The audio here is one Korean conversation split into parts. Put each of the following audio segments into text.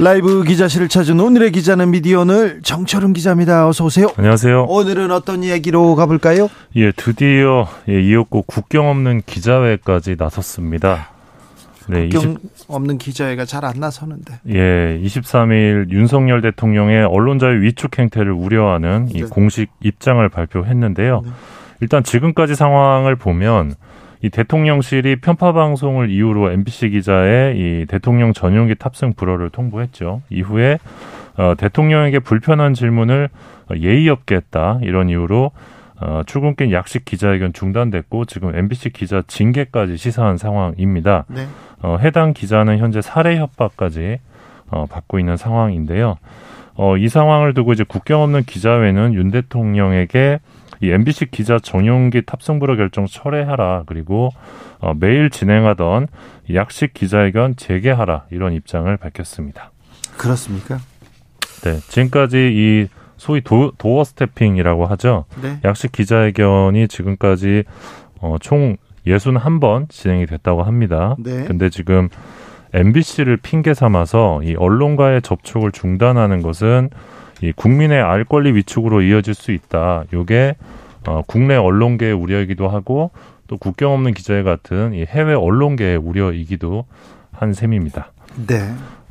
라이브 기자실을 찾은 오늘의 기자는 미디어널 정철은 기자입니다. 어서 오세요. 안녕하세요. 오늘은 어떤 이야기로 가볼까요? 예, 드디어 예, 이었고 국경 없는 기자회까지 나섰습니다. 네, 국경 20, 없는 기자회가 잘 안 나서는데. 예, 23일 윤석열 대통령의 언론자의 위축 행태를 우려하는 이 네. 공식 입장을 발표했는데요. 네. 일단 지금까지 상황을 보면 이 대통령실이 편파 방송을 이유로 MBC 기자의 이 대통령 전용기 탑승 불허를 통보했죠. 이후에 어, 대통령에게 불편한 질문을 예의 없게 했다 이런 이유로 어, 출근길 약식 기자회견 중단됐고 지금 MBC 기자 징계까지 시사한 상황입니다. 네. 어, 해당 기자는 현재 살해 협박까지 어, 받고 있는 상황인데요. 어, 이 상황을 두고 이제 국경 없는 기자회는 윤 대통령에게 이 MBC 기자 전용기 탑승불허 결정 철회하라 그리고 어, 매일 진행하던 약식 기자회견 재개하라 이런 입장을 밝혔습니다. 그렇습니까? 네, 지금까지 이 소위 도, 도어 스태핑이라고 하죠. 네. 약식 기자회견이 지금까지 어, 총 61번 진행이 됐다고 합니다. 네. 근데 지금 MBC를 핑계 삼아서 이 언론과의 접촉을 중단하는 것은 이 국민의 알 권리 위축으로 이어질 수 있다. 요게 어, 국내 언론계의 우려이기도 하고 또 국경 없는 기자회 같은 이 해외 언론계의 우려이기도 한 셈입니다. 네.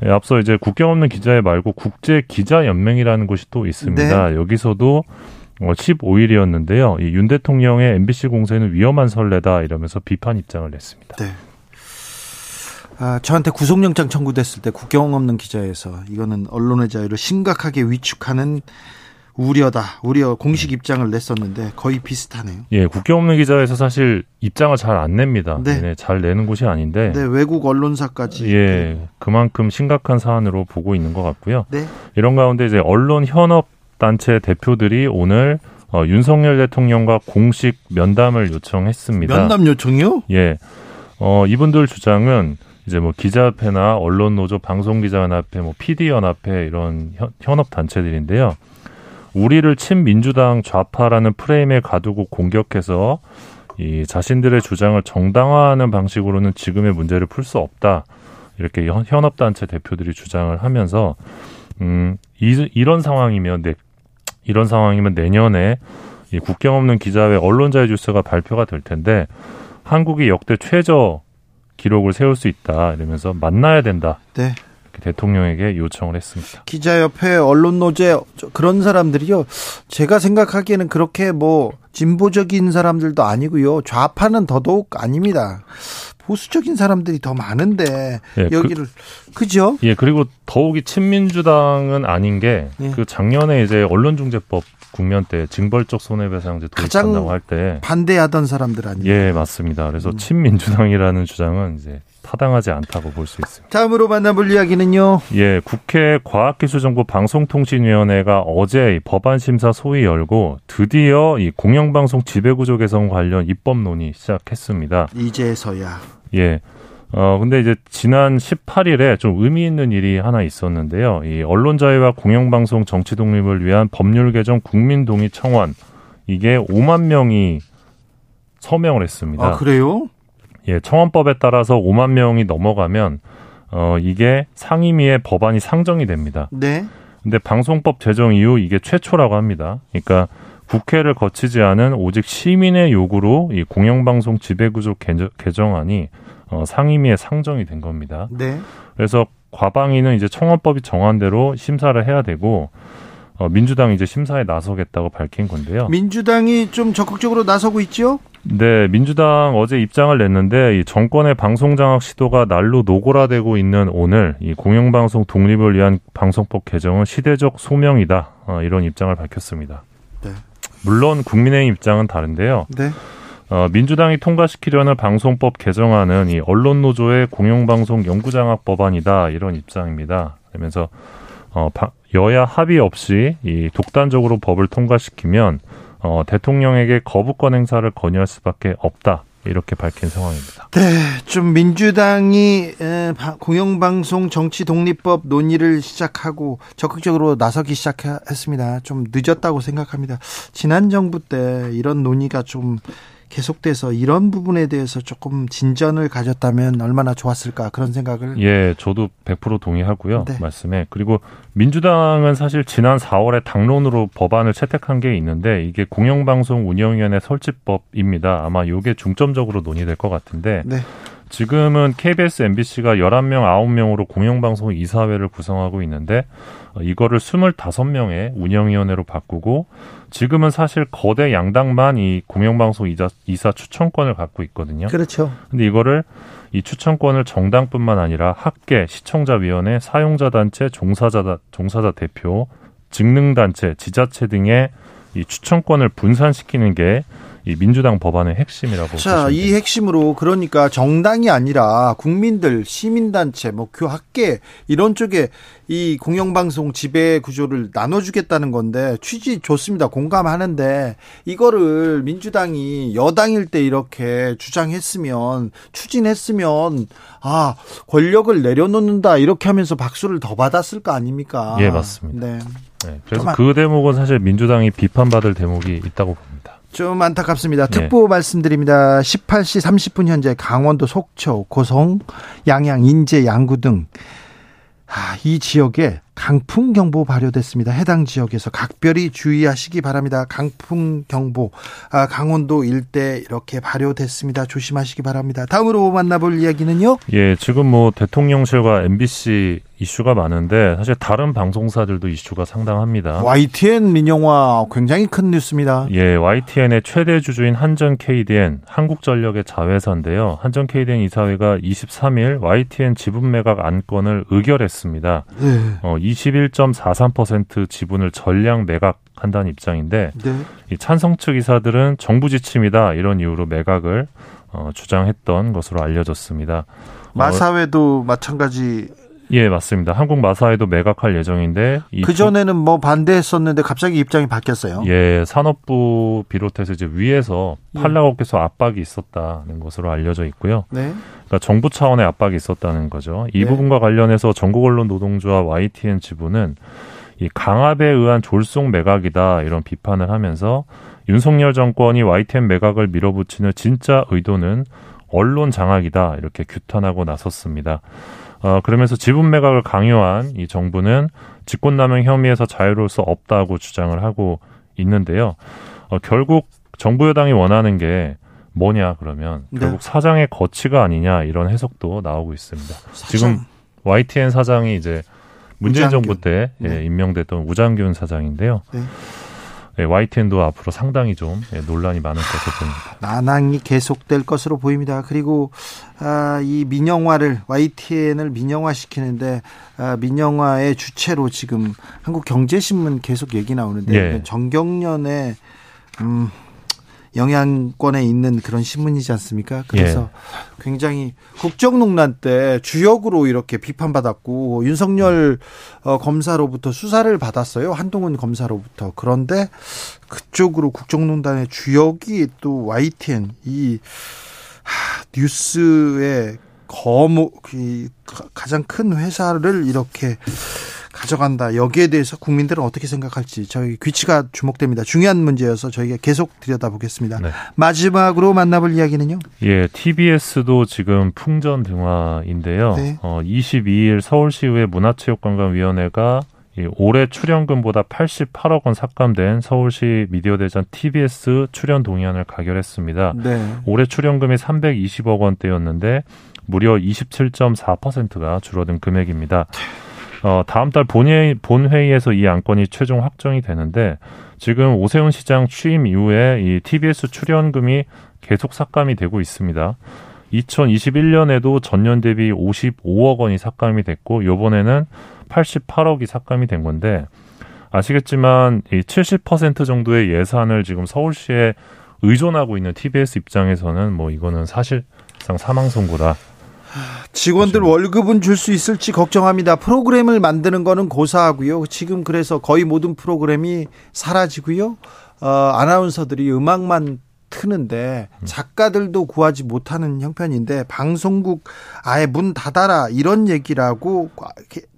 예, 앞서 이제 국경 없는 기자회 말고 국제 기자 연맹이라는 곳이 또 있습니다. 네. 여기서도 어, 15일이었는데요. 이 윤 대통령의 MBC 공세는 위험한 선례다 이러면서 비판 입장을 냈습니다. 네. 아, 저한테 구속영장 청구됐을 때 국경 없는 기자에서 이거는 언론의 자유를 심각하게 위축하는 우려다. 우려 공식 입장을 냈었는데 거의 비슷하네요. 예, 국경 없는 기자에서 사실 입장을 잘 안 냅니다. 네. 네. 잘 내는 곳이 아닌데. 네, 외국 언론사까지. 예, 그만큼 심각한 사안으로 보고 있는 것 같고요. 네. 이런 가운데 이제 언론 현업 단체 대표들이 오늘 어, 윤석열 대통령과 공식 면담을 요청했습니다. 면담 요청이요? 예. 어, 이분들 주장은 이제 뭐 기자협회나 언론노조, 방송기자연합회, 뭐 PD연합회 이런 현업 단체들인데요. 우리를 친민주당 좌파라는 프레임에 가두고 공격해서 이 자신들의 주장을 정당화하는 방식으로는 지금의 문제를 풀 수 없다. 이렇게 현업 단체 대표들이 주장을 하면서 음 이, 이런 상황이면 네, 이런 상황이면 내년에 이 국경 없는 기자회 언론자유 주스가 발표가 될 텐데 한국이 역대 최저 기록을 세울 수 있다 이러면서 만나야 된다. 네. 대통령에게 요청을 했습니다. 기자협회, 언론노제 그런 사람들이요. 제가 생각하기에는 그렇게 뭐 진보적인 사람들도 아니고요. 좌파는 더더욱 아닙니다. 보수적인 사람들이 더 많은데 예, 그 여기를 그, 죠 예, 그리고 더욱이 친민주당은 아닌 게그 예. 작년에 이제 언론중재법 국면 때 징벌적 손해배상제 도입한다고 할 때 반대하던 사람들 아니에요? 예, 맞습니다. 그래서 음. 친민주당이라는 주장은 이제 타당하지 않다고 볼 수 있습니다. 다음으로 만나볼 이야기는요. 예, 국회 과학기술정보 방송통신위원회가 어제 법안 심사 소위 열고 드디어 이 공영방송 지배구조 개선 관련 입법 논의 시작했습니다. 이제서야. 예. 어, 근데 이제 지난 18일에 좀 의미 있는 일이 하나 있었는데요. 이 언론 자유와 공영방송 정치 독립을 위한 법률 개정 국민 동의 청원 이게 5만 명이 서명을 했습니다. 아, 그래요? 예, 청원법에 따라서 5만 명이 넘어가면 어, 이게 상임위의 법안이 상정이 됩니다. 네. 근데 방송법 제정 이후 이게 최초라고 합니다. 그러니까 국회를 거치지 않은 오직 시민의 요구로 이 공영방송 지배구조 개정안이 어, 상임위에 상정이 된 겁니다. 네. 그래서 과방위는 이제 청원법이 정한 대로 심사를 해야 되고 어, 민주당이 이제 심사에 나서겠다고 밝힌 건데요. 민주당이 좀 적극적으로 나서고 있죠? 네, 민주당 어제 입장을 냈는데 이 정권의 방송 장악 시도가 날로 노골화되고 있는 오늘 이 공영방송 독립을 위한 방송법 개정은 시대적 소명이다 어, 이런 입장을 밝혔습니다. 네. 물론 국민의힘 입장은 다른데요. 네. 어, 민주당이 통과시키려는 방송법 개정안은 이 언론 노조의 공영방송 영구장악 법안이다 이런 입장입니다. 그러면서 어, 여야 합의 없이 이 독단적으로 법을 통과시키면 어, 대통령에게 거부권 행사를 건의할 수밖에 없다. 이렇게 밝힌 상황입니다. 네, 좀 민주당이 공영방송 정치 독립법 논의를 시작하고 적극적으로 나서기 시작했습니다. 좀 늦었다고 생각합니다. 지난 정부 때 이런 논의가 좀 계속돼서 이런 부분에 대해서 조금 진전을 가졌다면 얼마나 좋았을까 그런 생각을 예, 저도 100% 동의하고요. 네. 말씀에. 그리고 민주당은 사실 지난 4월에 당론으로 법안을 채택한 게 있는데 이게 공영방송 운영위원회 설치법입니다. 아마 이게 중점적으로 논의될 것 같은데 네. 지금은 KBS, MBC가 11명, 9명으로 공영방송 이사회를 구성하고 있는데 어, 이거를 25명의 운영위원회로 바꾸고 지금은 사실 거대 양당만 이 공영방송 이사, 이사 추천권을 갖고 있거든요. 그렇죠. 근데 이거를 이 추천권을 정당뿐만 아니라 학계, 시청자위원회, 사용자단체, 종사자, 종사자 대표, 직능단체, 지자체 등의 이 추천권을 분산시키는 게 이 민주당 법안의 핵심이라고 자, 이 핵심으로 그러니까 정당이 아니라 국민들, 시민단체, 뭐 교학계 이런 쪽에 이 공영방송 지배 구조를 나눠주겠다는 건데 취지 좋습니다. 공감하는데 이거를 민주당이 여당일 때 이렇게 주장했으면 추진했으면 아 권력을 내려놓는다 이렇게 하면서 박수를 더 받았을 거 아닙니까? 예 맞습니다. 네. 네 그래서 그 대목은 사실 민주당이 비판받을 대목이 있다고 봅니다. 좀 안타깝습니다. 네. 특보 말씀드립니다. 18시 30분 현재 강원도 속초, 고성, 양양, 인제, 양구 등 아, 이 지역에 강풍 경보 발효됐습니다. 해당 지역에서 각별히 주의하시기 바랍니다. 강풍 경보 아, 강원도 일대 이렇게 발효됐습니다. 조심하시기 바랍니다. 다음으로 만나볼 이야기는요? 예, 지금 뭐 대통령실과 MBC 이슈가 많은데 사실 다른 방송사들도 이슈가 상당합니다. YTN 민영화 굉장히 큰 뉴스입니다. 예, YTN의 최대 주주인 한전 KDN 한국전력의 자회사인데요. 한전 KDN 이사회가 23일 YTN 지분 매각 안건을 의결했습니다. 네. 어, 21.43% 지분을 전량 매각 한다는 입장인데 네. 이 찬성 측 이사들은 정부 지침이다 이런 이유로 매각을 어, 주장했던 것으로 알려졌습니다. 마사회도 어, 마찬가지 예, 맞습니다. 한국 마사회도 매각할 예정인데 그 전에는 뭐 반대했었는데 갑자기 입장이 바뀌었어요. 예, 산업부 비롯해서 이제 위에서 예. 팔라고께서 압박이 있었다는 것으로 알려져 있고요. 네. 그러니까 정부 차원의 압박이 있었다는 거죠. 이 네. 부분과 관련해서 전국 언론 노동조와 YTN 지부는 이 강압에 의한 졸속 매각이다 이런 비판을 하면서 윤석열 정권이 YTN 매각을 밀어붙이는 진짜 의도는 언론 장악이다 이렇게 규탄하고 나섰습니다. 어, 그러면서 지분 매각을 강요한 이 정부는 직권남용 혐의에서 자유로울 수 없다고 주장을 하고 있는데요. 어, 결국 정부 여당이 원하는 게 뭐냐 그러면 네. 결국 사장의 거치가 아니냐 이런 해석도 나오고 있습니다. 사장. 지금 YTN 사장이 이제 문재인 우장균. 정부 때 예, 네. 예, 임명됐던 우장균 사장인데요. 네. 예, YTN도 앞으로 상당히 좀 예, 논란이 많을 것으로 보입니다. 난항이 계속될 것으로 보입니다. 그리고 아, 이 민영화를 YTN을 민영화 시키는데 아, 민영화의 주체로 지금 한국경제신문 계속 얘기 나오는데 예. 정경련의 음, 영향권에 있는 그런 신문이지 않습니까? 그래서 예. 굉장히 국정농단 때 주역으로 이렇게 비판받았고 윤석열 어, 검사로부터 수사를 받았어요. 한동훈 검사로부터. 그런데 그쪽으로 국정농단의 주역이 또 YTN 이 하, 뉴스의 거모 가장 큰 회사를 이렇게 가져간다. 여기에 대해서 국민들은 어떻게 생각할지 저희 귀치가 주목됩니다. 중요한 문제여서 저희가 계속 들여다보겠습니다. 네. 마지막으로 만나볼 이야기는요? 예, TBS도 지금 풍전 등화인데요. 네. 어, 22일 서울시의회 문화체육관광위원회가 올해 출연금보다 88억 원 삭감된 서울시 미디어대전 TBS 출연 동의안을 가결했습니다. 네. 올해 출연금이 320억 원대였는데 무려 27.4%가 줄어든 금액입니다. 어, 다음 달 본회, 본회의에서 이 안건이 최종 확정이 되는데 지금 오세훈 시장 취임 이후에 이 TBS 출연금이 계속 삭감이 되고 있습니다. 2021년에도 전년 대비 55억 원이 삭감이 됐고 요번에는 88억이 삭감이 된 건데 아시겠지만 이 70% 정도의 예산을 지금 서울시에 의존하고 있는 TBS 입장에서는 뭐 이거는 사실상 사망 선고다. 직원들 그렇죠. 월급은 줄 수 있을지 걱정합니다. 프로그램을 만드는 거는 고사하고요. 지금 그래서 거의 모든 프로그램이 사라지고요. 어, 아나운서들이 음악만 트는데 작가들도 구하지 못하는 형편인데 방송국 아예 문 닫아라 이런 얘기라고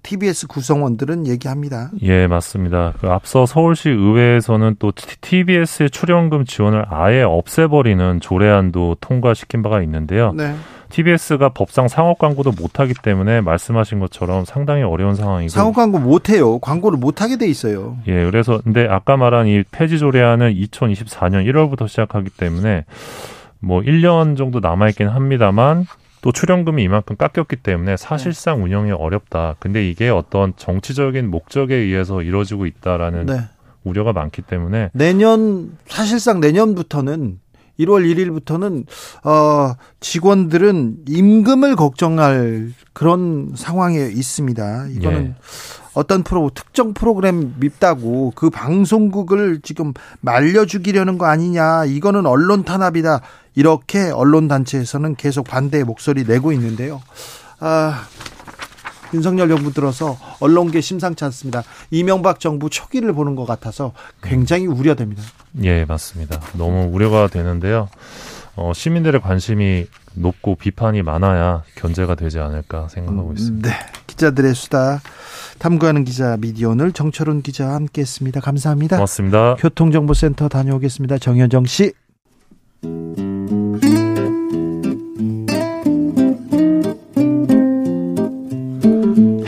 TBS 구성원들은 얘기합니다. 예, 맞습니다. 그 앞서 서울시 의회에서는 또 TBS의 출연금 지원을 아예 없애버리는 조례안도 통과시킨 바가 있는데요. 네. TBS가 법상 상업 광고도 못하기 때문에 말씀하신 것처럼 상당히 어려운 상황이고 상업 광고 못해요. 광고를 못하게 돼 있어요. 예, 그래서 근데 아까 말한 이 폐지 조례안은 2024년 1월부터 시작하기 때문에 뭐 1년 정도 남아 있긴 합니다만 또 출연금이 이만큼 깎였기 때문에 사실상 네. 운영이 어렵다. 근데 이게 어떤 정치적인 목적에 의해서 이루어지고 있다라는 네. 우려가 많기 때문에 내년 사실상 내년부터는 1월 1일부터는 어 직원들은 임금을 걱정할 그런 상황에 있습니다. 이거는 예. 어떤 프로 특정 프로그램 밉다고 그 방송국을 지금 말려 죽이려는 거 아니냐. 이거는 언론 탄압이다. 이렇게 언론 단체에서는 계속 반대의 목소리 내고 있는데요. 아 윤석열 정부 들어서 언론계 심상치 않습니다. 이명박 정부 초기를 보는 것 같아서 굉장히 우려됩니다. 예, 맞습니다. 너무 우려가 되는데요. 어, 시민들의 관심이 높고 비판이 많아야 견제가 되지 않을까 생각하고 있습니다. 네. 기자들의 수다 탐구하는 기자 미디어널 정철훈 기자와 함께했습니다. 감사합니다. 고맙습니다. 교통정보센터 다녀오겠습니다. 정현정 씨.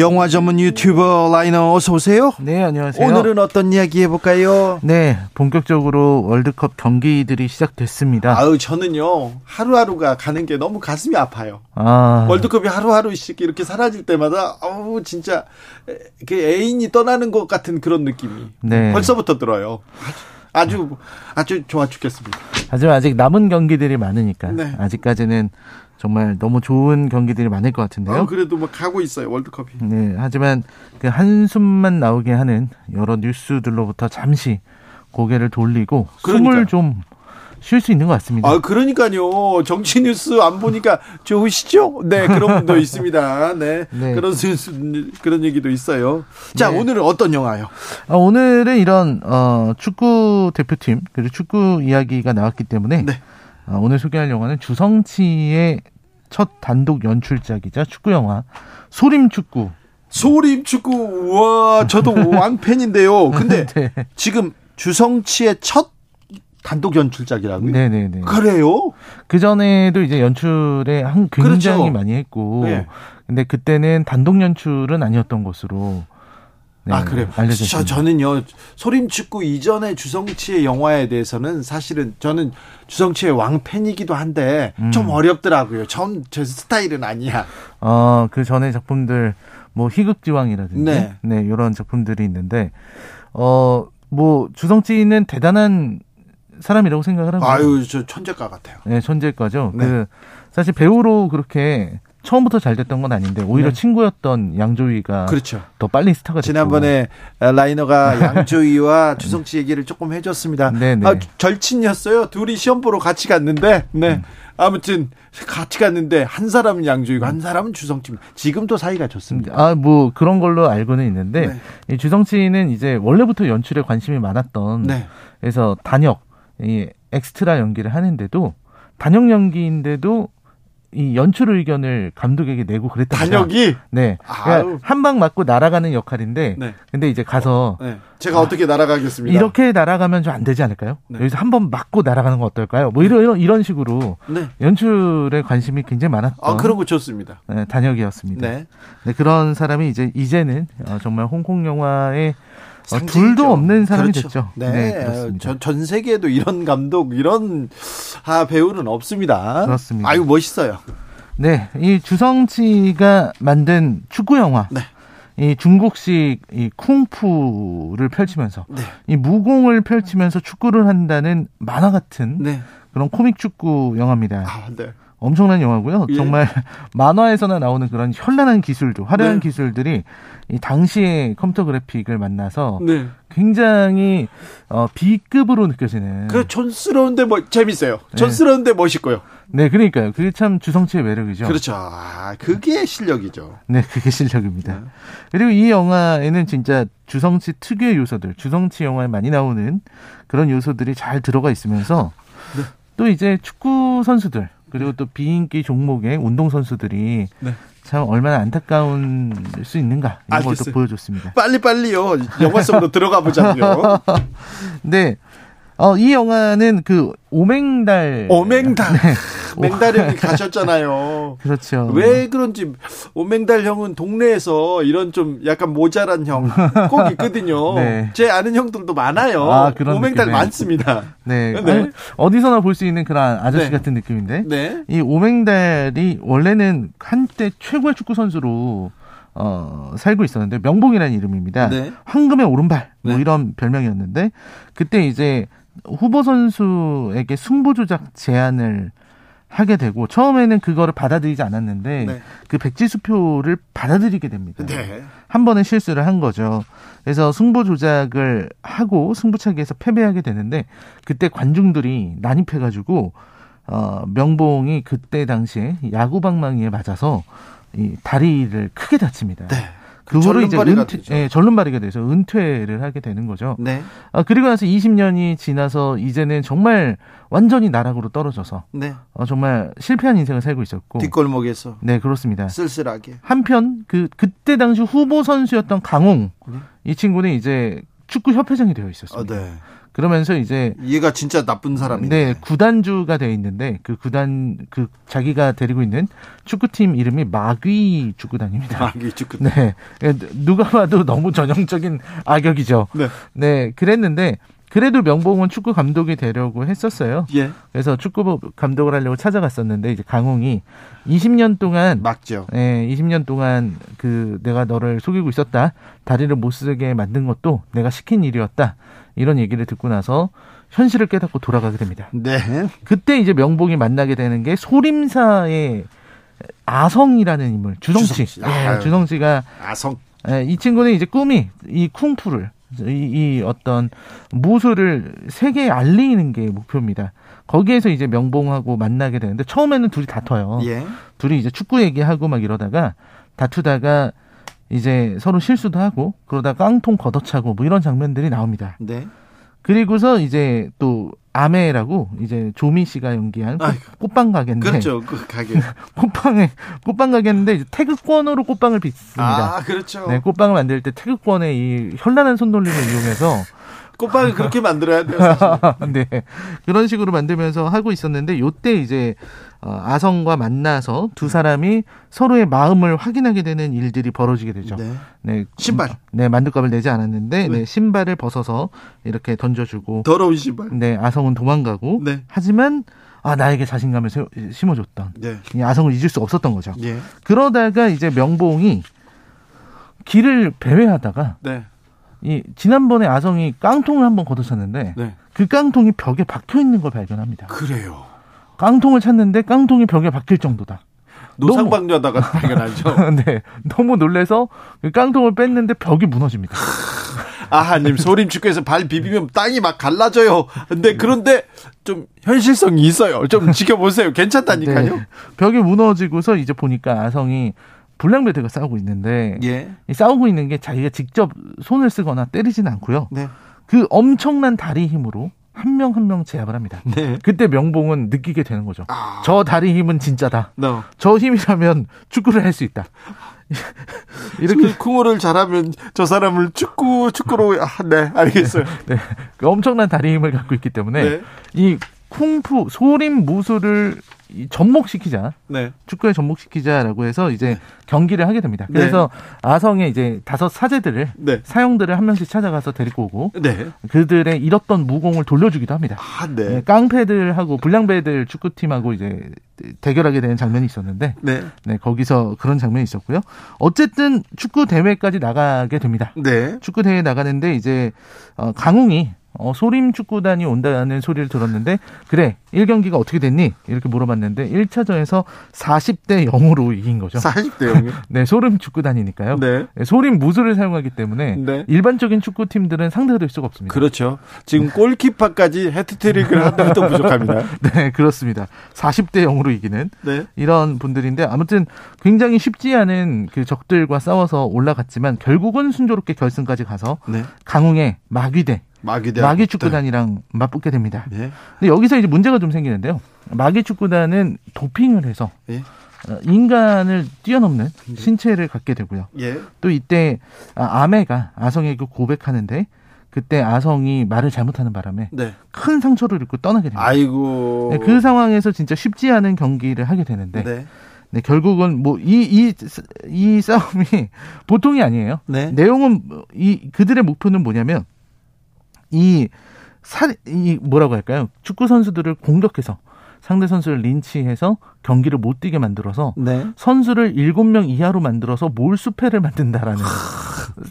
영화 전문 유튜버 라이너 어서 오세요. 네, 안녕하세요. 오늘은 어떤 이야기 해볼까요? 네, 본격적으로 월드컵 경기들이 시작됐습니다. 아유, 저는요 하루하루가 가는 게 너무 가슴이 아파요. 아. 월드컵이 하루하루씩 이렇게 사라질 때마다 아우 진짜 그 애인이 떠나는 것 같은 그런 느낌이 네. 벌써부터 들어요. 아주 아주 좋아 죽겠습니다. 하지만 아직 남은 경기들이 많으니까 네. 아직까지는 정말 너무 좋은 경기들이 많을 것 같은데요. 어, 그래도 뭐 가고 있어요 월드컵이. 네, 하지만 그 한숨만 나오게 하는 여러 뉴스들로부터 잠시 고개를 돌리고 그러니까요. 숨을 좀 쉴 수 있는 것 같습니다. 아, 그러니까요. 정치 뉴스 안 보니까 좋으시죠? 네, 그런 분도 있습니다. 네, 네. 그런 뉴스, 그런 얘기도 있어요. 자, 네. 오늘은 어떤 영화요? 아, 오늘은 이런 어, 축구 대표팀 그리고 축구 이야기가 나왔기 때문에. 네. 어, 오늘 소개할 영화는 주성치의 첫 단독 연출작이자 축구 영화 소림 축구. 소림 축구 와 저도 왕팬인데요. 근데 네. 지금 주성치의 첫 단독 연출작이라고요? 네네네. 그래요? 그 전에도 이제 연출에 한 굉장히 그렇죠. 많이 했고, 네. 근데 그때는 단독 연출은 아니었던 것으로 네, 아 그래요. 알려졌습니다. 저, 저는요 소림축구 이전의 주성치의 영화에 대해서는 사실은 저는 주성치의 왕팬이기도 한데 음. 좀 어렵더라고요. 전제 스타일은 아니야. 어그 전에 작품들 뭐 희극지왕이라든지 네. 네 이런 작품들이 있는데 어 뭐 주성치는 대단한 사람이라고 생각을 합니다. 아유 저 천재가 같아요. 네 천재가죠. 네. 그 사실 배우로 그렇게 처음부터 잘 됐던 건 아닌데 오히려 네. 친구였던 양조위가 그렇죠. 더 빨리 스타가 됐고 지난번에 라이너가 양조위와 주성치 얘기를 조금 해줬습니다. 네, 네. 아, 절친이었어요. 둘이 시험 보러 같이 갔는데 네. 음. 아무튼 같이 갔는데 한 사람은 양조위고 한 사람은 주성치. 지금도 사이가 좋습니다. 아 뭐 그런 걸로 알고는 있는데 네. 이 주성치는 이제 원래부터 연출에 관심이 많았던 네. 그래서 단역 이 엑스트라 연기를 하는데도 단역 연기인데도 이 연출 의견을 감독에게 내고 그랬다. 단역이? 네. 그러니까 한 방 맞고 날아가는 역할인데, 네. 근데 이제 가서 어, 네. 제가 아, 어떻게 날아가겠습니다. 이렇게 날아가면 좀 안 되지 않을까요? 네. 여기서 한 번 맞고 날아가는 건 어떨까요? 뭐 이런 이런 식으로 네. 연출에 관심이 굉장히 많았던. 아 그런 거 좋습니다. 네, 단역이었습니다. 네. 네. 그런 사람이 이제 이제는 어, 정말 홍콩 영화의 어, 둘도 없는 사람이 그렇죠. 됐죠. 네, 네 전, 전 세계에도 이런 감독, 이런 아, 배우는 없습니다. 그렇습니다. 아유 멋있어요. 네, 이 주성치가 만든 축구 영화. 네. 이 중국식 이 쿵푸를 펼치면서 네. 이 무공을 펼치면서 축구를 한다는 만화 같은 네. 그런 코믹 축구 영화입니다. 아, 네. 엄청난 영화고요. 예. 정말 만화에서나 나오는 그런 현란한 기술도 화려한 네. 기술들이 이 당시의 컴퓨터 그래픽을 만나서 네. 굉장히 어 B급으로 느껴지는. 그 촌스러운데 뭐 재밌어요. 네. 촌스러운데 멋있고요. 네, 그러니까요. 그게 참 주성치의 매력이죠. 그렇죠. 아, 그게 실력이죠. 네, 그게 실력입니다. 네. 그리고 이 영화에는 진짜 주성치 특유의 요소들, 주성치 영화에 많이 나오는 그런 요소들이 잘 들어가 있으면서 네. 또 이제 축구 선수들 그리고 또 비인기 종목의 운동 선수들이 네. 참 얼마나 안타까운 수 있는가 이런 걸또 보여줬습니다. 빨리 빨리요 영화 속으로 들어가 보자고요. 네, 어, 이 영화는 그 오맹달. 오맹달. 네. 맹달 형이 가셨잖아요. 그렇죠. 왜 그런지 오맹달 형은 동네에서 이런 좀 약간 모자란 형 꼭 있거든요. 네. 제 아는 형들도 많아요. 아, 그런 오맹달 느낌의. 많습니다. 네. 네. 어디서나 볼 수 있는 그런 아저씨 네. 같은 느낌인데. 네. 이 오맹달이 원래는 한때 최고의 축구 선수로 어, 살고 있었는데 명봉이라는 이름입니다. 네. 황금의 오른발 뭐 네. 이런 별명이었는데 그때 이제 후보 선수에게 승부 조작 제안을 하게 되고 처음에는 그거를 받아들이지 않았는데 네. 그 백지 수표를 받아들이게 됩니다. 네. 한 번은 실수를 한 거죠. 그래서 승부 조작을 하고 승부차기에서 패배하게 되는데 그때 관중들이 난입해가지고 어 명봉이 그때 당시에 야구 방망이에 맞아서 이 다리를 크게 다칩니다. 네. 그거를 이제 은퇴, 예, 절름발이가 돼서 은퇴를 하게 되는 거죠. 네. 아, 그리고 나서 20년이 지나서 이제는 정말 완전히 나락으로 떨어져서 네. 어, 정말 실패한 인생을 살고 있었고 뒷골목에서 네 그렇습니다. 쓸쓸하게 한편 그 그때 당시 후보 선수였던 강홍 네. 이 친구는 이제 축구 협회장이 되어 있었습니다. 아, 네. 그러면서 이제 얘가 진짜 나쁜 사람이네. 네, 구단주가 되어 있는데 그 구단 그 자기가 데리고 있는 축구팀 이름이 마귀 축구단입니다. 마귀 축구단. 네, 누가 봐도 너무 전형적인 악역이죠. 네, 네, 그랬는데 그래도 명봉은 축구 감독이 되려고 했었어요. 예. 그래서 축구 감독을 하려고 찾아갔었는데 이제 강홍이 20년 동안 막죠. 예, 20년 동안 그 내가 너를 속이고 있었다. 다리를 못 쓰게 만든 것도 내가 시킨 일이었다. 이런 얘기를 듣고 나서 현실을 깨닫고 돌아가게 됩니다. 네. 그때 이제 명봉이 만나게 되는 게 소림사의 아성이라는 인물, 주성치. 주성치. 예, 주성치가 아성. 예, 이 친구는 이제 꿈이 이 쿵푸를 이, 이 어떤 무술을 세계에 알리는 게 목표입니다. 거기에서 이제 명봉하고 만나게 되는데 처음에는 둘이 다퉈요. 예. 둘이 이제 축구 얘기하고 막 이러다가 다투다가 이제 서로 실수도 하고 그러다 깡통 걷어차고 뭐 이런 장면들이 나옵니다. 네. 그리고서 이제 또 아메라고 이제 조미 씨가 연기한 꽃, 꽃빵 가게인데 그렇죠 그 가게 꽃빵에 꽃빵 가게인데 이제 태극권으로 꽃빵을 빚습니다. 아 그렇죠. 네 꽃빵을 만들 때 태극권의 이 현란한 손놀림을 이용해서 꽃빵을 그렇게 만들어야 돼요. 네 그런 식으로 만들면서 하고 있었는데 요때 이제 어, 아성과 만나서 두 사람이 서로의 마음을 확인하게 되는 일들이 벌어지게 되죠. 네. 네 신발. 네, 만두값을 내지 않았는데 네. 네, 신발을 벗어서 이렇게 던져주고 더러운 신발. 네, 아성은 도망가고 네. 하지만 아 나에게 자신감을 심어줬던 네. 이 아성을 잊을 수 없었던 거죠. 예. 그러다가 이제 명봉이 길을 배회하다가 네. 이 지난번에 아성이 깡통을 한번 걷어찼는데 네. 그 깡통이 벽에 박혀 있는 걸 발견합니다. 그래요. 깡통을 찾는데 깡통이 벽에 박힐 정도다. 노상방뇨하다가 발견하죠. 네, 너무 놀래서 그 깡통을 뺐는데 벽이 무너집니다. 아하님 소림 축구에서 발 비비면 땅이 막 갈라져요. 근데 그런데 좀 현실성이 있어요. 좀 지켜보세요. 괜찮다니까요. 네, 벽이 무너지고서 이제 보니까 아성이 불량배들과 싸우고 있는데 예. 싸우고 있는 게 자기가 직접 손을 쓰거나 때리지는 않고요. 네. 그 엄청난 다리 힘으로 한명 한명 제압을 합니다. 네. 그때 명봉은 느끼게 되는 거죠. 아. 저 다리 힘은 진짜다. No. 저 힘이라면 축구를 할 수 있다. 이렇게 쿵어를 잘하면 저 사람을 축구 축구로 아, 네 알겠어요. 네, 그 엄청난 다리 힘을 갖고 있기 때문에 네. 이 쿵푸 소림 무술을 접목시키자. 네. 축구에 접목시키자라고 해서 이제 네. 경기를 하게 됩니다. 네. 그래서 네. 아성의 이제 다섯 사제들을 네. 사형들을 한 명씩 찾아가서 데리고 오고 네. 그들의 잃었던 무공을 돌려주기도 합니다. 아, 네. 네 깡패들하고 불량배들 축구팀하고 이제 대결하게 되는 장면이 있었는데 네. 네, 거기서 그런 장면이 있었고요. 어쨌든 축구 대회까지 나가게 됩니다. 네. 축구 대회 나가는데 이제 어, 강웅이 어, 소림 축구단이 온다는 소리를 들었는데 그래 1경기가 어떻게 됐니? 이렇게 물어봤는데 1차전에서 40대 0으로 이긴 거죠. 40대 0이요? 네, 소림 축구단이니까요. 네. 네. 소림 무술을 사용하기 때문에 네. 일반적인 축구팀들은 상대가 될 수가 없습니다. 그렇죠. 지금 골키퍼까지 헤트트릭을 한다도 부족합니다. 네, 그렇습니다. 40대 0으로 이기는 네. 이런 분들인데 아무튼 굉장히 쉽지 않은 그 적들과 싸워서 올라갔지만 결국은 순조롭게 결승까지 가서 네. 강웅의 마귀대 마귀대 마귀 축구단이랑 맞붙게 됩니다. 네. 근데 여기서 이제 문제가 좀 생기는데요. 마귀 축구단은 도핑을 해서 네. 인간을 뛰어넘는 네. 신체를 갖게 되고요. 예. 또 이때 아, 아메가 아성에게 고백하는데 그때 아성이 말을 잘못하는 바람에 네. 큰 상처를 입고 떠나게 됩니다. 아이고. 네, 그 상황에서 진짜 쉽지 않은 경기를 하게 되는데 네. 네, 결국은 뭐 이 이 이 싸움이 보통이 아니에요. 네. 내용은 이 그들의 목표는 뭐냐면 이 살, 이 뭐라고 할까요? 축구 선수들을 공격해서 상대 선수를 린치해서 경기를 못 뛰게 만들어서 네. 선수를 7명 이하로 만들어서 몰수패를 만든다라는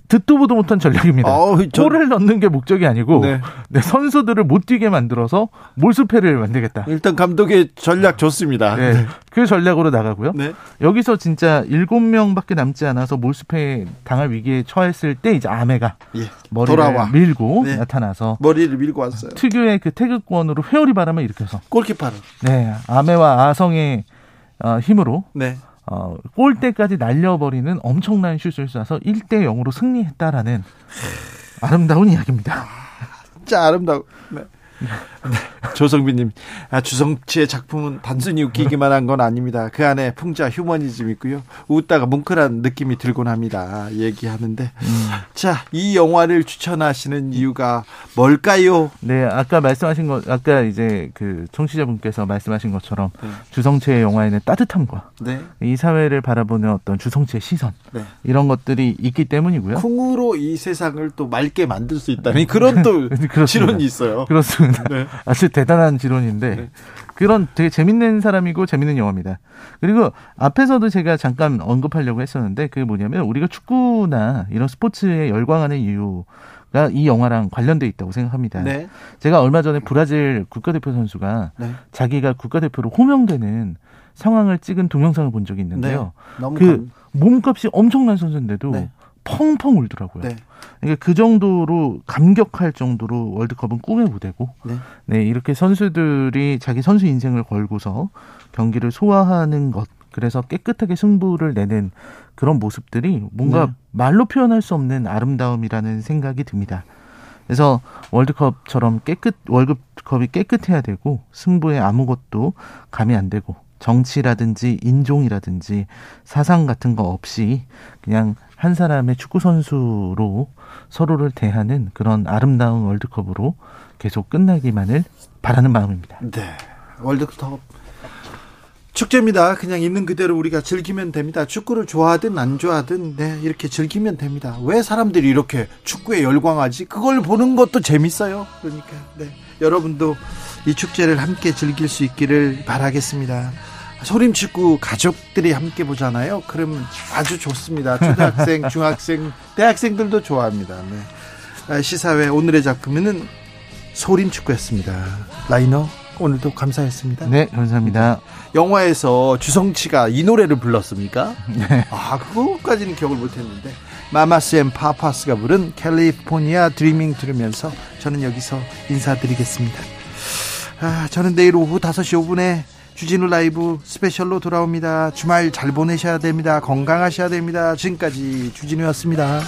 듣도 보도 못한 전략입니다. 어, 저... 골을 넣는 게 목적이 아니고 네. 네, 선수들을 못 뛰게 만들어서 몰수패를 만들겠다. 일단 감독의 전략 좋습니다. 네, 네. 그 전략으로 나가고요. 네. 여기서 진짜 7명밖에 남지 않아서 몰수패 당할 위기에 처했을 때 이제 아메가 예. 머리를 돌아와. 밀고 네. 나타나서 머리를 밀고 왔어요. 특유의 그 태극권으로 회오리 바람을 일으켜서 골키퍼를 네, 아메와 아성의 어, 힘으로 네. 어, 골대까지 날려버리는 엄청난 슛을 쏴서 1대 0으로 승리했다라는 아름다운 이야기입니다. 진짜 아름다워. 네. 네. 조성빈님, 아, 주성치의 작품은 단순히 웃기기만 한 건 아닙니다. 그 안에 풍자 휴머니즘 있고요. 웃다가 뭉클한 느낌이 들곤 합니다. 얘기하는데. 음. 자, 이 영화를 추천하시는 이유가 뭘까요? 네, 아까 말씀하신 것, 아까 이제 그 청취자분께서 말씀하신 것처럼 네. 주성치의 영화에는 따뜻함과 네. 이 사회를 바라보는 어떤 주성치의 시선 네. 이런 것들이 있기 때문이고요. 콩으로 이 세상을 또 맑게 만들 수 있다는 그런 또 실론이 있어요. 그렇습니다. 네. 아주 대단한 지론인데 네. 그런 되게 재밌는 사람이고 재밌는 영화입니다. 그리고 앞에서도 제가 잠깐 언급하려고 했었는데 그게 뭐냐면 우리가 축구나 이런 스포츠에 열광하는 이유 가 이 영화랑 관련돼 있다고 생각합니다. 네. 제가 얼마 전에 브라질 국가대표 선수가 네. 자기가 국가대표로 호명되는 상황을 찍은 동영상을 본 적이 있는데요. 네. 그 감... 몸값이 엄청난 선수인데도 네. 펑펑 울더라고요. 네. 그러니까 그 정도로 감격할 정도로 월드컵은 꿈의 무대고, 네. 네. 이렇게 선수들이 자기 선수 인생을 걸고서 경기를 소화하는 것, 그래서 깨끗하게 승부를 내는 그런 모습들이 뭔가 네. 말로 표현할 수 없는 아름다움이라는 생각이 듭니다. 그래서 월드컵처럼 깨끗 월드컵이 깨끗해야 되고 승부에 아무것도 감이 안 되고 정치라든지 인종이라든지 사상 같은 거 없이 그냥 한 사람의 축구 선수로 서로를 대하는 그런 아름다운 월드컵으로 계속 끝나기만을 바라는 마음입니다. 네. 월드컵 축제입니다. 그냥 있는 그대로 우리가 즐기면 됩니다. 축구를 좋아하든 안 좋아하든 네, 이렇게 즐기면 됩니다. 왜 사람들이 이렇게 축구에 열광하지? 그걸 보는 것도 재밌어요. 그러니까 네. 여러분도 이 축제를 함께 즐길 수 있기를 바라겠습니다. 소림축구 가족들이 함께 보잖아요. 그럼 아주 좋습니다. 초등학생, 중학생, 대학생들도 좋아합니다. 네. 아, 시사회 오늘의 작품은 소림축구였습니다. 라이너 오늘도 감사했습니다. 네, 감사합니다. 영화에서 주성치가 이 노래를 불렀습니까? 네. 아, 그거까지는 기억을 못했는데 Mamas and Papas가 부른 California Dreamin' 들으면서 저는 여기서 인사드리겠습니다. 아, 저는 내일 오후 5시 5분에 주진우 라이브 스페셜로 돌아옵니다. 주말 잘 보내셔야 됩니다. 건강하셔야 됩니다. 지금까지 주진우였습니다.